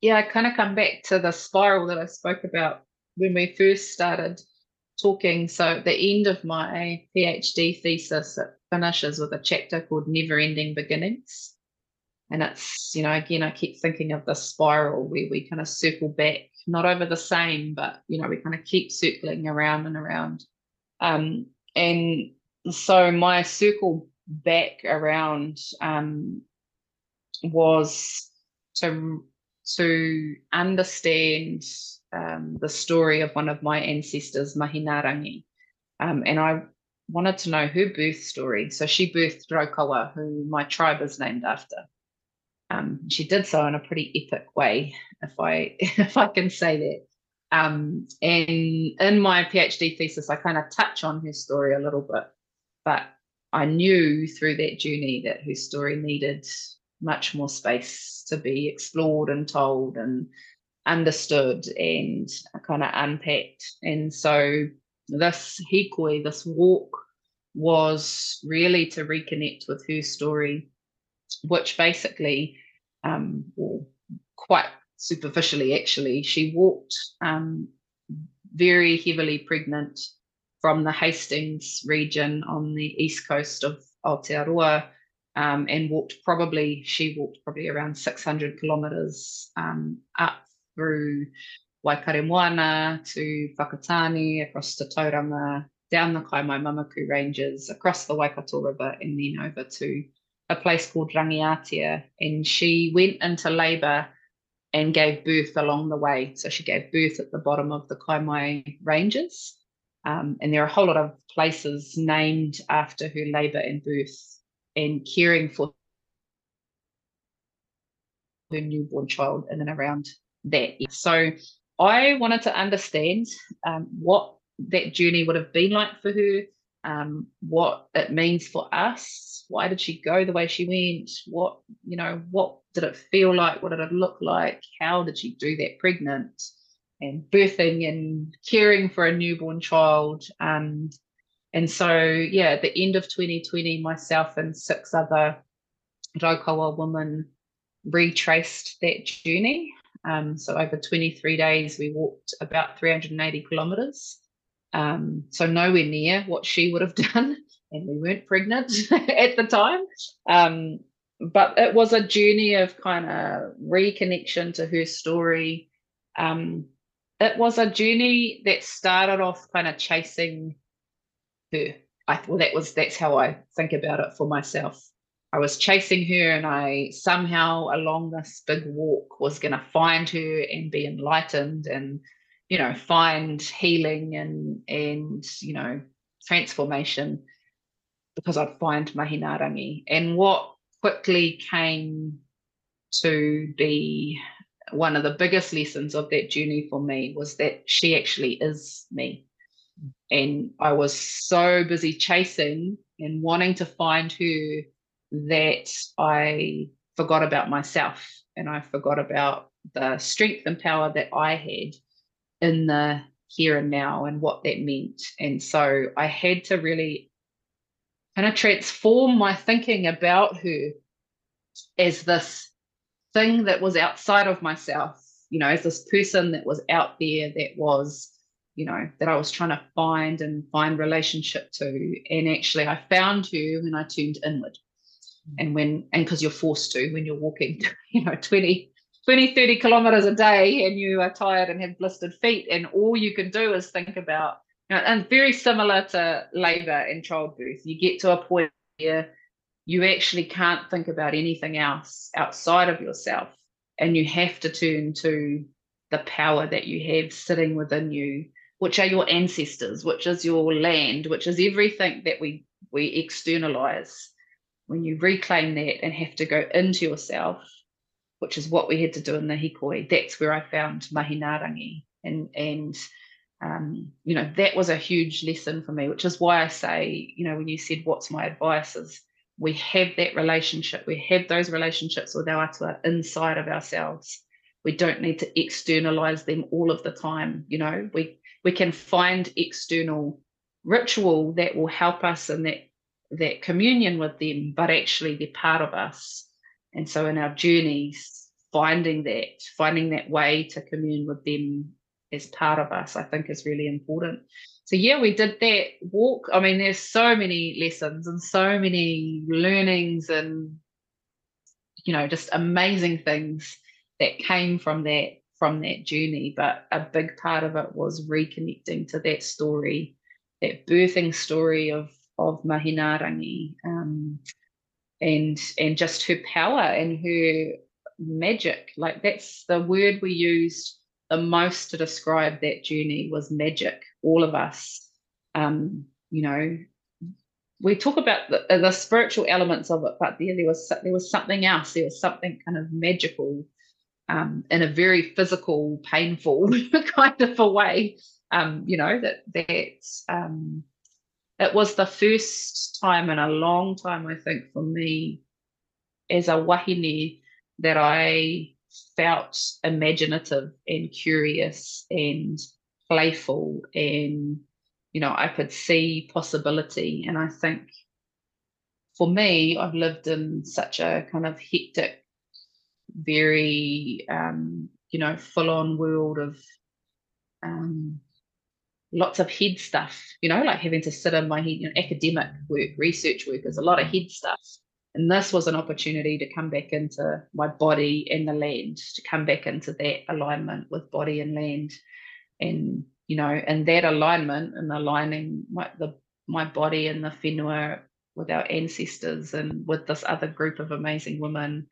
Yeah, I kind of come back to the spiral that I spoke about when we first started talking. So the end of my PhD thesis it finishes with a chapter called Never Ending Beginnings. And it's, you know, again, I keep thinking of the spiral where we kind of circle back, not over the same, but, you know, we kind of keep circling around and around. Um, and so my circle back around um, was to to understand um, the story of one of my ancestors, Māhinaarangi. Um, and I wanted to know her birth story. So she birthed Raukawa, who my tribe is named after. Um, she did so in a pretty epic way, if I <laughs> if I can say that. Um, and in my PhD thesis, I kind of touch on her story a little bit, but I knew through that journey that her story needed much more space to be explored and told and understood and kind of unpacked. And so this hikoi, this walk, was really to reconnect with her story, which basically, um, well, quite superficially actually, she walked um, very heavily pregnant from the Hastings region on the east coast of Aotearoa um, and walked probably, she walked probably around 600 kilometres um, up through Waikaremoana to Whakatane, across to Tauranga, down the Kaimai Ranges, across the Waikato River, and then over to a place called Rangiatea. And she went into labour and gave birth along the way. So she gave birth at the bottom of the Kaimai Ranges. Um, and there are a whole lot of places named after her labour and birth and caring for her newborn child in and around that. So I wanted to understand um, what that journey would have been like for her, um, what it means for us. Why did she go the way she went? What, you know, what did it feel like? What did it look like? How did she do that pregnant and birthing and caring for a newborn child? Um, and so, yeah, at the end of 2020, myself and six other Raukawa women retraced that journey. Um, so over 23 days, we walked about 380 kilometres. Um, so nowhere near what she would have <laughs> done, and we weren't pregnant <laughs> at the time. Um, but it was a journey of kind of reconnection to her story. Um, it was a journey that started off kind of chasing her. I well, that was that's how I think about it for myself. I was chasing her, and I somehow along this big walk was going to find her and be enlightened, and you know, find healing and and you know, transformation, because I'd find Māhinaarangi. And what quickly came to be one of the biggest lessons of that journey for me was that she actually is me and I was so busy chasing and wanting to find her that I forgot about myself and I forgot about the strength and power that I had in the here and now and what that meant. And so I had to really kind of transform my thinking about her as this thing that was outside of myself, you know, as this person that was out there that was you know that I was trying to find and find relationship to. And actually I found her when I turned inward. Mm. and when and because you're forced to when you're walking <laughs> you know 20 20 30 kilometers a day and you are tired and have blistered feet and all you can do is think about you know, and very similar to labor and childbirth. You get to a point where you actually can't think about anything else outside of yourself. And you have to turn to the power that you have sitting within you which are your ancestors, which is your land, which is everything that we we externalize. When you reclaim that and have to go into yourself, which is what we had to do in the hikoi, that's where I found Māhinaarangi. And and um, you know, that was a huge lesson for me, which is why I say, you know, when you said what's my advice is we have that relationship, we have those relationships with our atua inside of ourselves. We don't need to externalize them all of the time. You know, we we can find external ritual that will help us in that that communion with them, but actually they're part of us. And so in our journeys, finding that, finding that way to commune with them as part of us, I think is really important. So yeah, we did that walk. I mean, there's so many lessons and so many learnings and you know, just amazing things that came from that from that journey. But a big part of it was reconnecting to that story, that birthing story of of Māhinaarangi, um, and and just her power and her magic. Like that's the word we used the most to describe that journey was magic. All of us, um, you know, we talk about the, the spiritual elements of it, but there, there was there was something else. There was something kind of magical um, in a very physical, painful <laughs> kind of a way. Um, you know that that um, it was the first time in a long time, I think, for me as a wahine that I felt imaginative and curious and playful and you know I could see possibility. And I think for me, I've lived in such a kind of hectic very um, you know full on world of um, lots of head stuff you know like having to sit in my head you know, academic work research work is a lot of head stuff. And this was an opportunity to come back into my body and the land to come back into that alignment with body and land. And you know and that alignment and aligning my, the my body and the whenua with our ancestors and with this other group of amazing women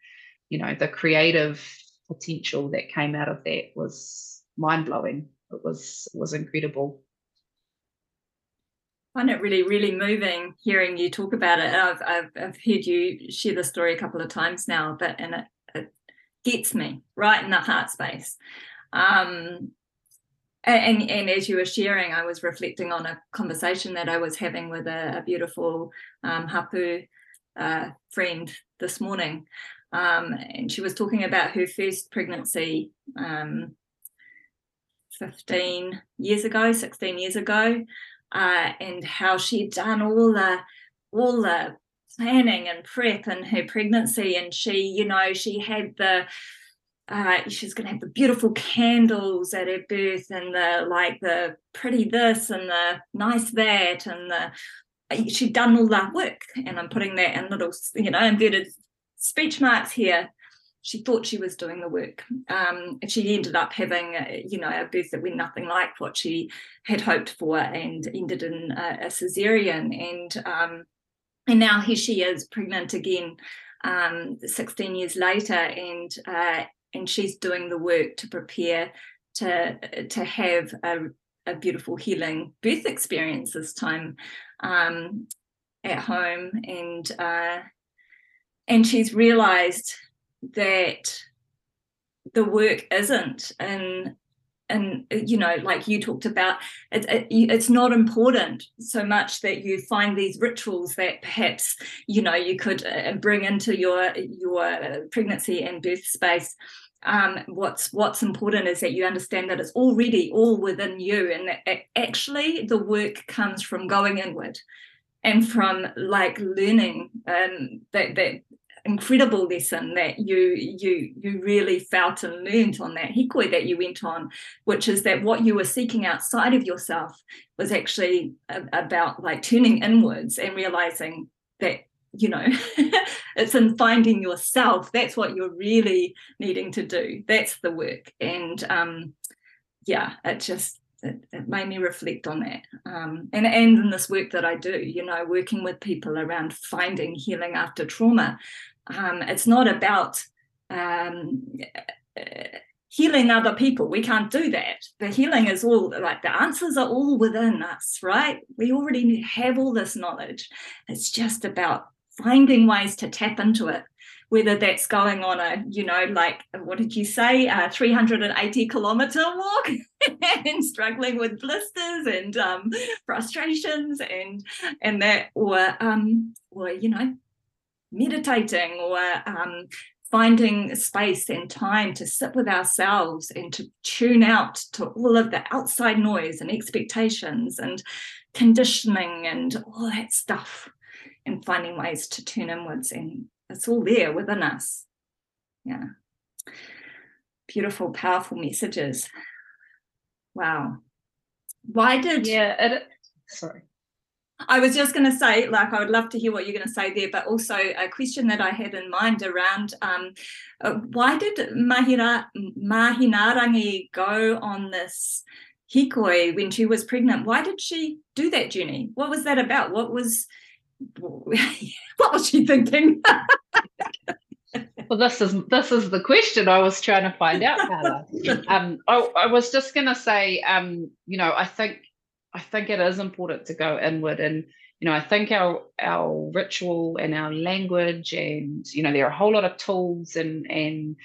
you know the creative potential that came out of that was mind blowing. It was was incredible. I find it really, really moving hearing you talk about it. I've, I've, I've heard you share the story a couple of times now, but and it, it gets me right in the heart space. Um, and, and as you were sharing, I was reflecting on a conversation that I was having with a, a beautiful um, hapu uh, friend this morning. Um, and she was talking about her first pregnancy um, 15 years ago, 16 years ago, uh, and how she'd done all the all the planning and prep in her pregnancy. And she, you know, she had the uh, she's going to have the beautiful candles at her birth and the like the pretty this and the nice that and the she'd done all that work and i'm putting that in little you know inverted speech marks here she thought she was doing the work. Um, she ended up having, a, you know, a birth that went nothing like what she had hoped for, and ended in a, a cesarean. And um, and now here she is, pregnant again, um, 16 years later, and uh, and she's doing the work to prepare to to have a, a beautiful healing birth experience this time um, at home, and uh, and she's realized that the work isn't and and you know like you talked about it, it, it's not important so much that you find these rituals that perhaps you know you could uh, bring into your your pregnancy and birth space. Um, what's what's important is that you understand that it's already all within you and that actually the work comes from going inward and from like learning um, that that incredible lesson that you you you really felt and learned on that hikoi that you went on which is that what you were seeking outside of yourself was actually a, about like turning inwards and realizing that you know <laughs> it's in finding yourself. That's what you're really needing to do. That's the work. And um yeah it just it, it made me reflect on that. Um, and and in this work that i do you know working with people around finding healing after trauma um, it's not about um, healing other people. We can't do that. The healing is all like the answers are all within us right? We already have all this knowledge. It's just about finding ways to tap into it whether that's going on a, you know, like what did you say, a 380 kilometer walk <laughs> and struggling with blisters and um, frustrations and and that, or um, or you know, meditating or um, finding space and time to sit with ourselves and to tune out to all of the outside noise and expectations and conditioning and all that stuff and finding ways to turn inwards and it's all there within us. Yeah. Beautiful, powerful messages. Wow. Why did yeah it, sorry. I was just going to say, like, I would love to hear what you're going to say there, but also a question that I had in mind around um, uh, why did Mahira, Māhinaarangi go on this hikoi when she was pregnant? Why did she do that journey? What was that about? What was <laughs> what was she thinking? <laughs> well, this is this is the question I was trying to find out, Carla. <laughs> um, I, I, was just going to say, um, you know, I think I think it is important to go inward, and you know, I think our our ritual and our language, and you know, there are a whole lot of tools and and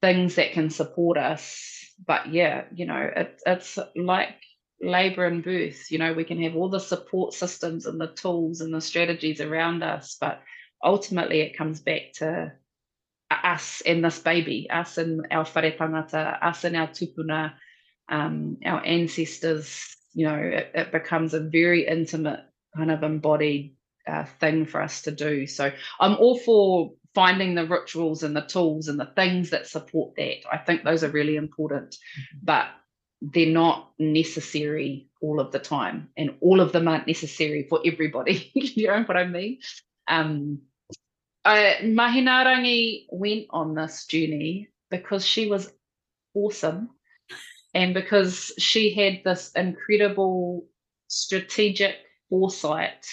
things that can support us. But yeah, you know, it, it's like labor and birth. You know, we can have all the support systems and the tools and the strategies around us, but ultimately it comes back to us and this baby, us and our whare tangata, us and our tupuna, um, our ancestors. You know, it, it becomes a very intimate kind of embodied uh, thing for us to do. So I'm all for finding the rituals and the tools and the things that support that. I think those are really important, mm-hmm. but they're not necessary all of the time, and all of them aren't necessary for everybody. <laughs> you know what I mean? Um, I, Māhinaarangi went on this journey because she was awesome and because she had this incredible strategic foresight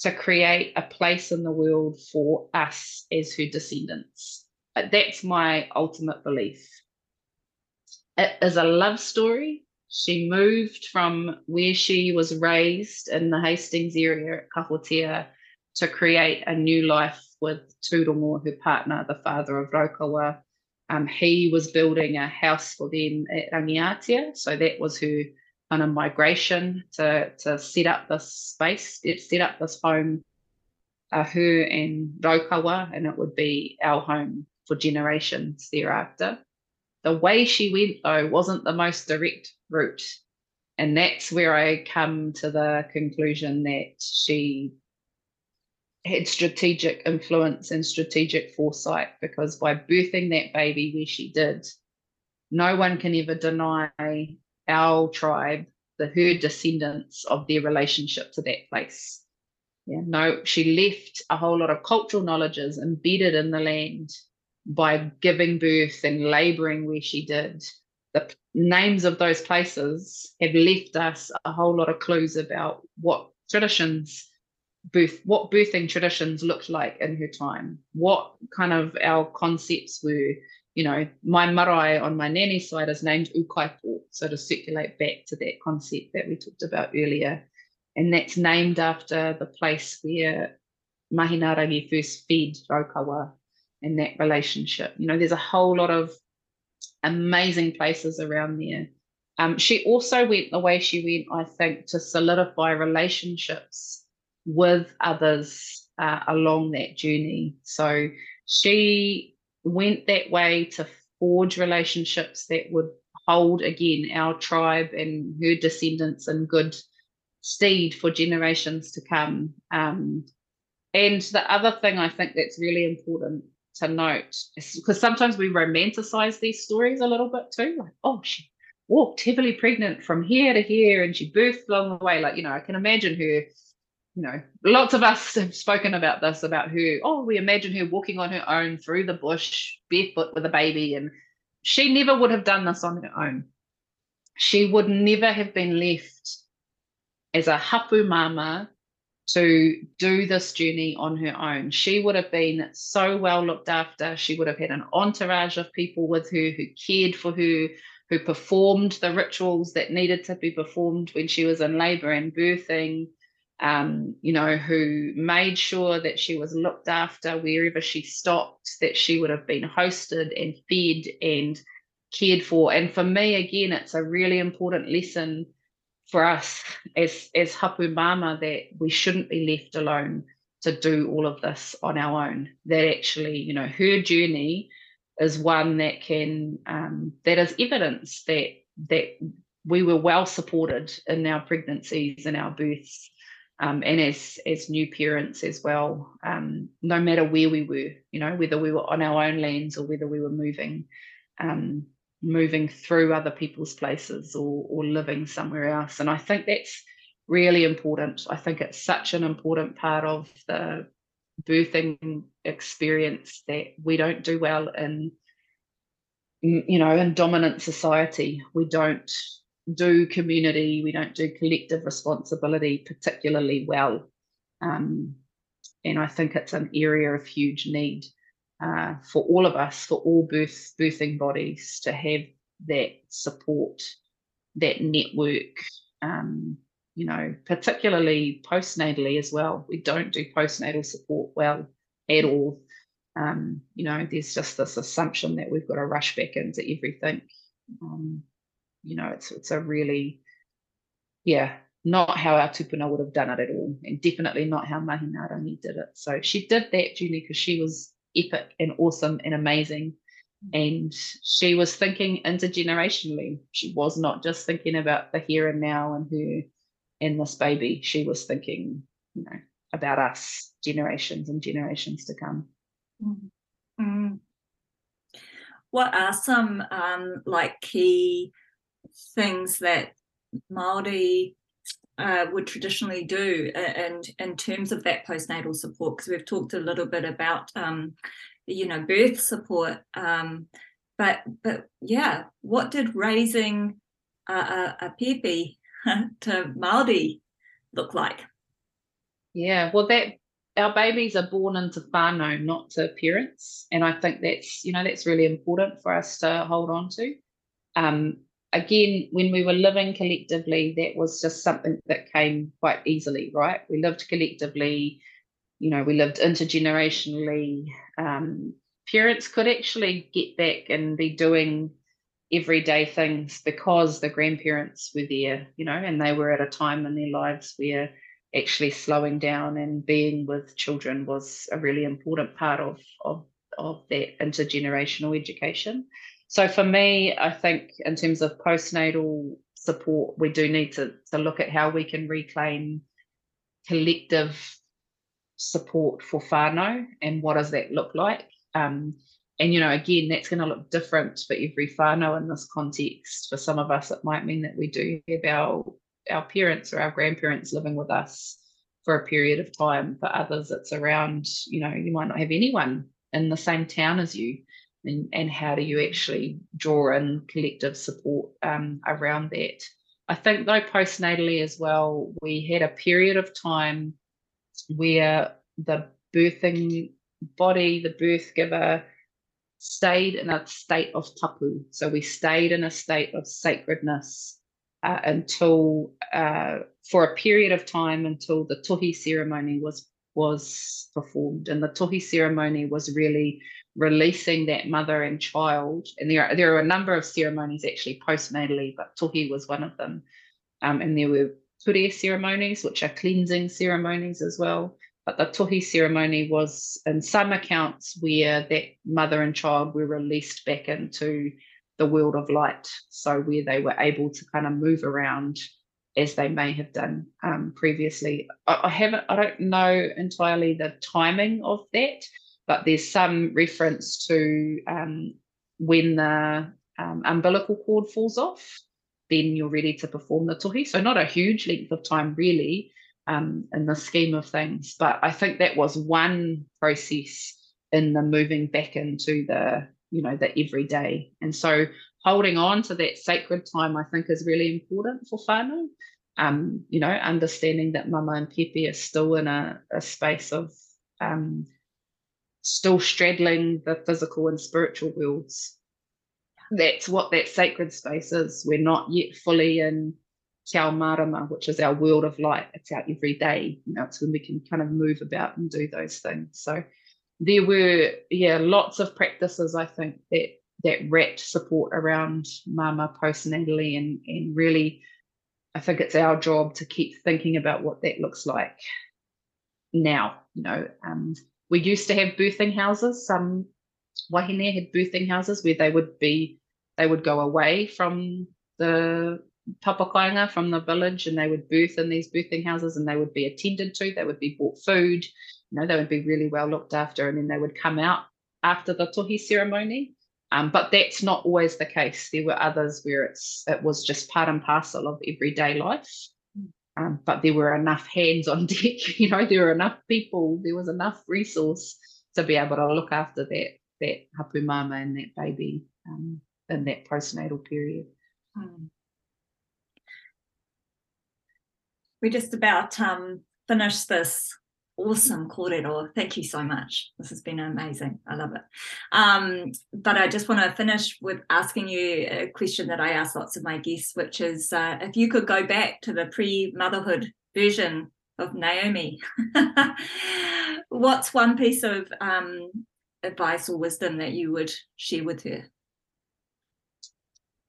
to create a place in the world for us as her descendants. That's my ultimate belief. It is a love story. She moved from where she was raised in the Hastings area at Kahotea to create a new life with Turongo, her partner, the father of Raukawa. Um, he was building a house for them at Rangiatea, so that was her kind of migration to to set up this space, set up this home, uh, her and Raukawa, and it would be our home for generations thereafter. The way she went though wasn't the most direct route, and that's where I come to the conclusion that she had strategic influence and strategic foresight because by birthing that baby where she did, no one can ever deny our tribe, the her descendants of their relationship to that place. Yeah, no, she left a whole lot of cultural knowledges embedded in the land by giving birth and laboring where she did. The names of those places have left us a whole lot of clues about what traditions birth what birthing traditions looked like in her time what kind of our concepts were you know my marae on my nanny side is named ukaipo so to circulate back to that concept that we talked about earlier and that's named after the place where Māhinaarangi first fed Raukawa and that relationship. You know, there's a whole lot of amazing places around there. Um, she also went the way she went, I think, to solidify relationships with others uh, along that journey. So she went that way to forge relationships that would hold again our tribe and her descendants in good steed for generations to come. Um, and the other thing I think that's really important to note because sometimes we romanticize these stories a little bit too, like, oh, she walked heavily pregnant from here to here and she birthed along the way. Like, you know, I can imagine her you know, lots of us <laughs> have spoken about this about her. Oh, we imagine her walking on her own through the bush, barefoot with a baby, and she never would have done this on her own. She would never have been left as a hapu mama to do this journey on her own. She would have been so well looked after. She would have had an entourage of people with her who cared for her, who performed the rituals that needed to be performed when she was in labor and birthing um, you know, who made sure that she was looked after wherever she stopped, that she would have been hosted and fed and cared for. And for me, again, it's a really important lesson for us as as hapu mama that we shouldn't be left alone to do all of this on our own. That actually, you know, her journey is one that can um, that is evidence that that we were well supported in our pregnancies and our births um, and as as new parents as well, um, no matter where we were, you know, whether we were on our own lands or whether we were moving, um, moving through other people's places or or living somewhere else. And I think that's really important. I think it's such an important part of the birthing experience that we don't do well in you know in dominant society we don't do community, we don't do collective responsibility particularly well. Um, and I think it's an area of huge need uh, for all of us, for all birth, birthing bodies to have that support, that network, um, you know, particularly postnatally as well. We don't do postnatal support well at all. Um, you know, there's just this assumption that we've got to rush back into everything. Um, you know, it's it's a really, yeah, not how our tupuna would have done it at all, and definitely not how Māhinaarangi did it. So she did that, Julie, because she was epic and awesome and amazing. And she was thinking intergenerationally. She was not just thinking about the here and now and her and this baby. She was thinking, you know, about us, generations and generations to come. Mm-hmm. What are some um, like key things that Maori uh, would traditionally do and in terms of that postnatal support because we've talked a little bit about um, you know birth support um, but but yeah what did raising a, a, a pepe <laughs> to Maori look like? Yeah well that our babies are born into whānau, not to parents and I think that's you know that's really important for us to hold on to. Um, again, when we were living collectively, that was just something that came quite easily, right? We lived collectively, you know, we lived intergenerationally. Um, parents could actually get back and be doing everyday things because the grandparents were there, you know, and they were at a time in their lives where actually slowing down and being with children was a really important part of of of that intergenerational education. So for me, I think in terms of postnatal support, we do need to, to look at how we can reclaim collective support for whānau and what does that look like. Um, and you know, again, that's going to look different for every whānau in this context. For some of us, it might mean that we do have our our parents or our grandparents living with us for a period of time. For others, it's around, you know, you might not have anyone in the same town as you and, and how do you actually draw in collective support um, around that. I think though postnatally as well, we had a period of time where the birthing body, the birth giver, stayed in a state of tapu. So we stayed in a state of sacredness uh, until, uh, for a period of time until the tohi ceremony was was performed. And the tohi ceremony was really releasing that mother and child. And there are, there are a number of ceremonies actually postnatally, but tohi was one of them. Um, and there were ture ceremonies, which are cleansing ceremonies as well. But the tohi ceremony was, in some accounts, where that mother and child were released back into the world of light. So where they were able to kind of move around as they may have done um, previously. I, I haven't, I don't know entirely the timing of that, but there's some reference to um, when the um, umbilical cord falls off, then you're ready to perform the tohi. So not a huge length of time really um, in the scheme of things, but I think that was one process in the moving back into the you know the everyday, and so holding on to that sacred time I think is really important for whānau. Um, you know, understanding that Mama and Pepe are still in a, a space of um, still straddling the physical and spiritual worlds. That's what that sacred space is. We're not yet fully in Te Marama, which is our world of light. It's our everyday. You know, it's when we can kind of move about and do those things. So there were, yeah, lots of practices, I think, that that wrapped support around mama postnatally and and really I think it's our job to keep thinking about what that looks like now, you know, um, we used to have birthing houses. Some wahine had birthing houses where they would be, they would go away from the papakainga, from the village, and they would birth in these birthing houses and they would be attended to. They would be bought food, you know, they would be really well looked after, and then they would come out after the tohi ceremony. Um, but that's not always the case. There were others where it's it was just part and parcel of everyday life. Um, but there were enough hands on <laughs> deck, you know, there were enough people, there was enough resource to be able to look after that that hapu mama and that baby um, in that postnatal period. Hmm. We just about um, finished this awesome kōrero. Thank you so much. This has been amazing. I love it. Um, but I just want to finish with asking you a question that I ask lots of my guests, which is uh, if you could go back to the pre-motherhood version of Naomi, <laughs> what's one piece of um, advice or wisdom that you would share with her?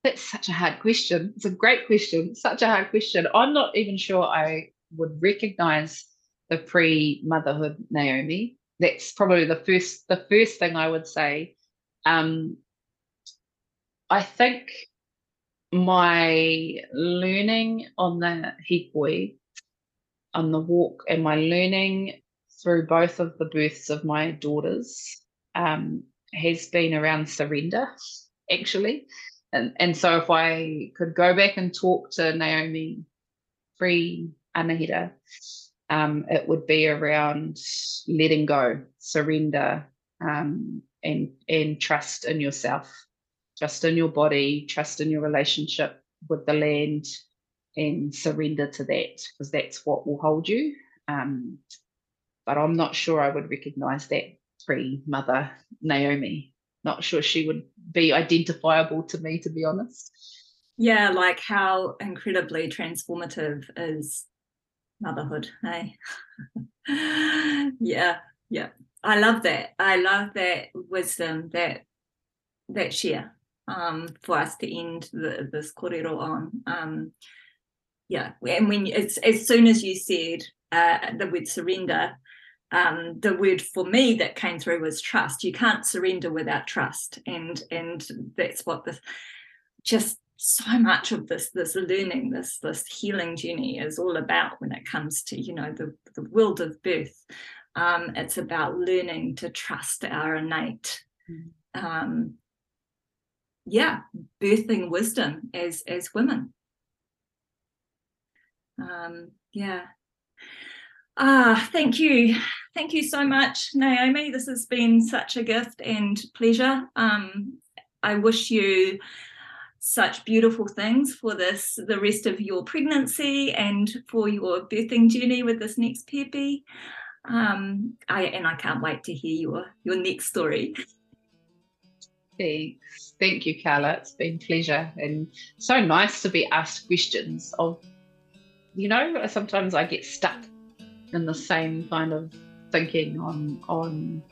That's such a hard question. It's a great question. Such a hard question. I'm not even sure I would recognize the pre-motherhood Naomi. That's probably the first the first thing I would say. Um, I think my learning on the hikoi, on the walk, and my learning through both of the births of my daughters um, has been around surrender, actually. And, and so if I could go back and talk to Naomi pre Anahira, um, it would be around letting go, surrender, um, and and trust in yourself, trust in your body, trust in your relationship with the land, and surrender to that because that's what will hold you. Um, but I'm not sure I would recognize that pre mother Naomi. Not sure she would be identifiable to me, to be honest. Yeah, like how incredibly transformative is motherhood hey? <laughs> Yeah yeah. I love that. I love that wisdom that that share um, for us to end the, this kōrero on. Um, yeah and when it's as soon as you said uh, the word surrender um, the word for me that came through was trust. You can't surrender without trust and and that's what this just so much of this this learning this this healing journey is all about when it comes to you know the the world of birth. Um, it's about learning to trust our innate mm. um, yeah birthing wisdom as as women. Um, yeah. Ah thank you. Thank you so much naomi. This has been such a gift and pleasure. Um, i wish you such beautiful things for this the rest of your pregnancy and for your birthing journey with this next pēpi um i and i can't wait to hear your your next story. Thanks thank you carla. It's been pleasure and so nice to be asked questions of you know sometimes i get stuck in the same kind of thinking on on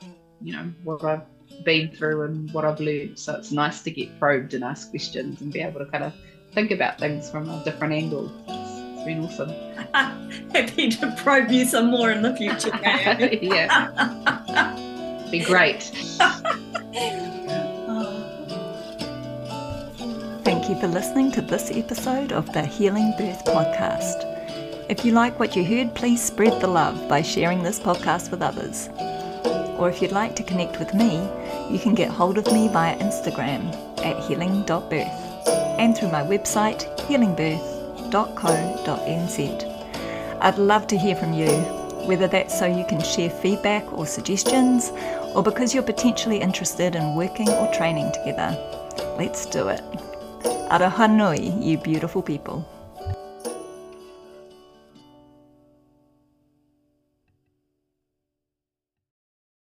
you know what i've been through and what I've learned. So it's nice to get probed and ask questions and be able to kind of think about things from a different angle. it's been awesome. <laughs> Happy to probe you some more in the future. <laughs> yeah. be great. <laughs> Oh. Thank you for listening to this episode of the Healing Birth Podcast. If you like what you heard, please spread the love by sharing this podcast with others or if you'd like to connect with me, you can get hold of me via Instagram at healing.birth and through my website healingbirth.co.nz. I'd love to hear from you, whether that's so you can share feedback or suggestions, or because you're potentially interested in working or training together. Let's do it. Aroha nui, you beautiful people.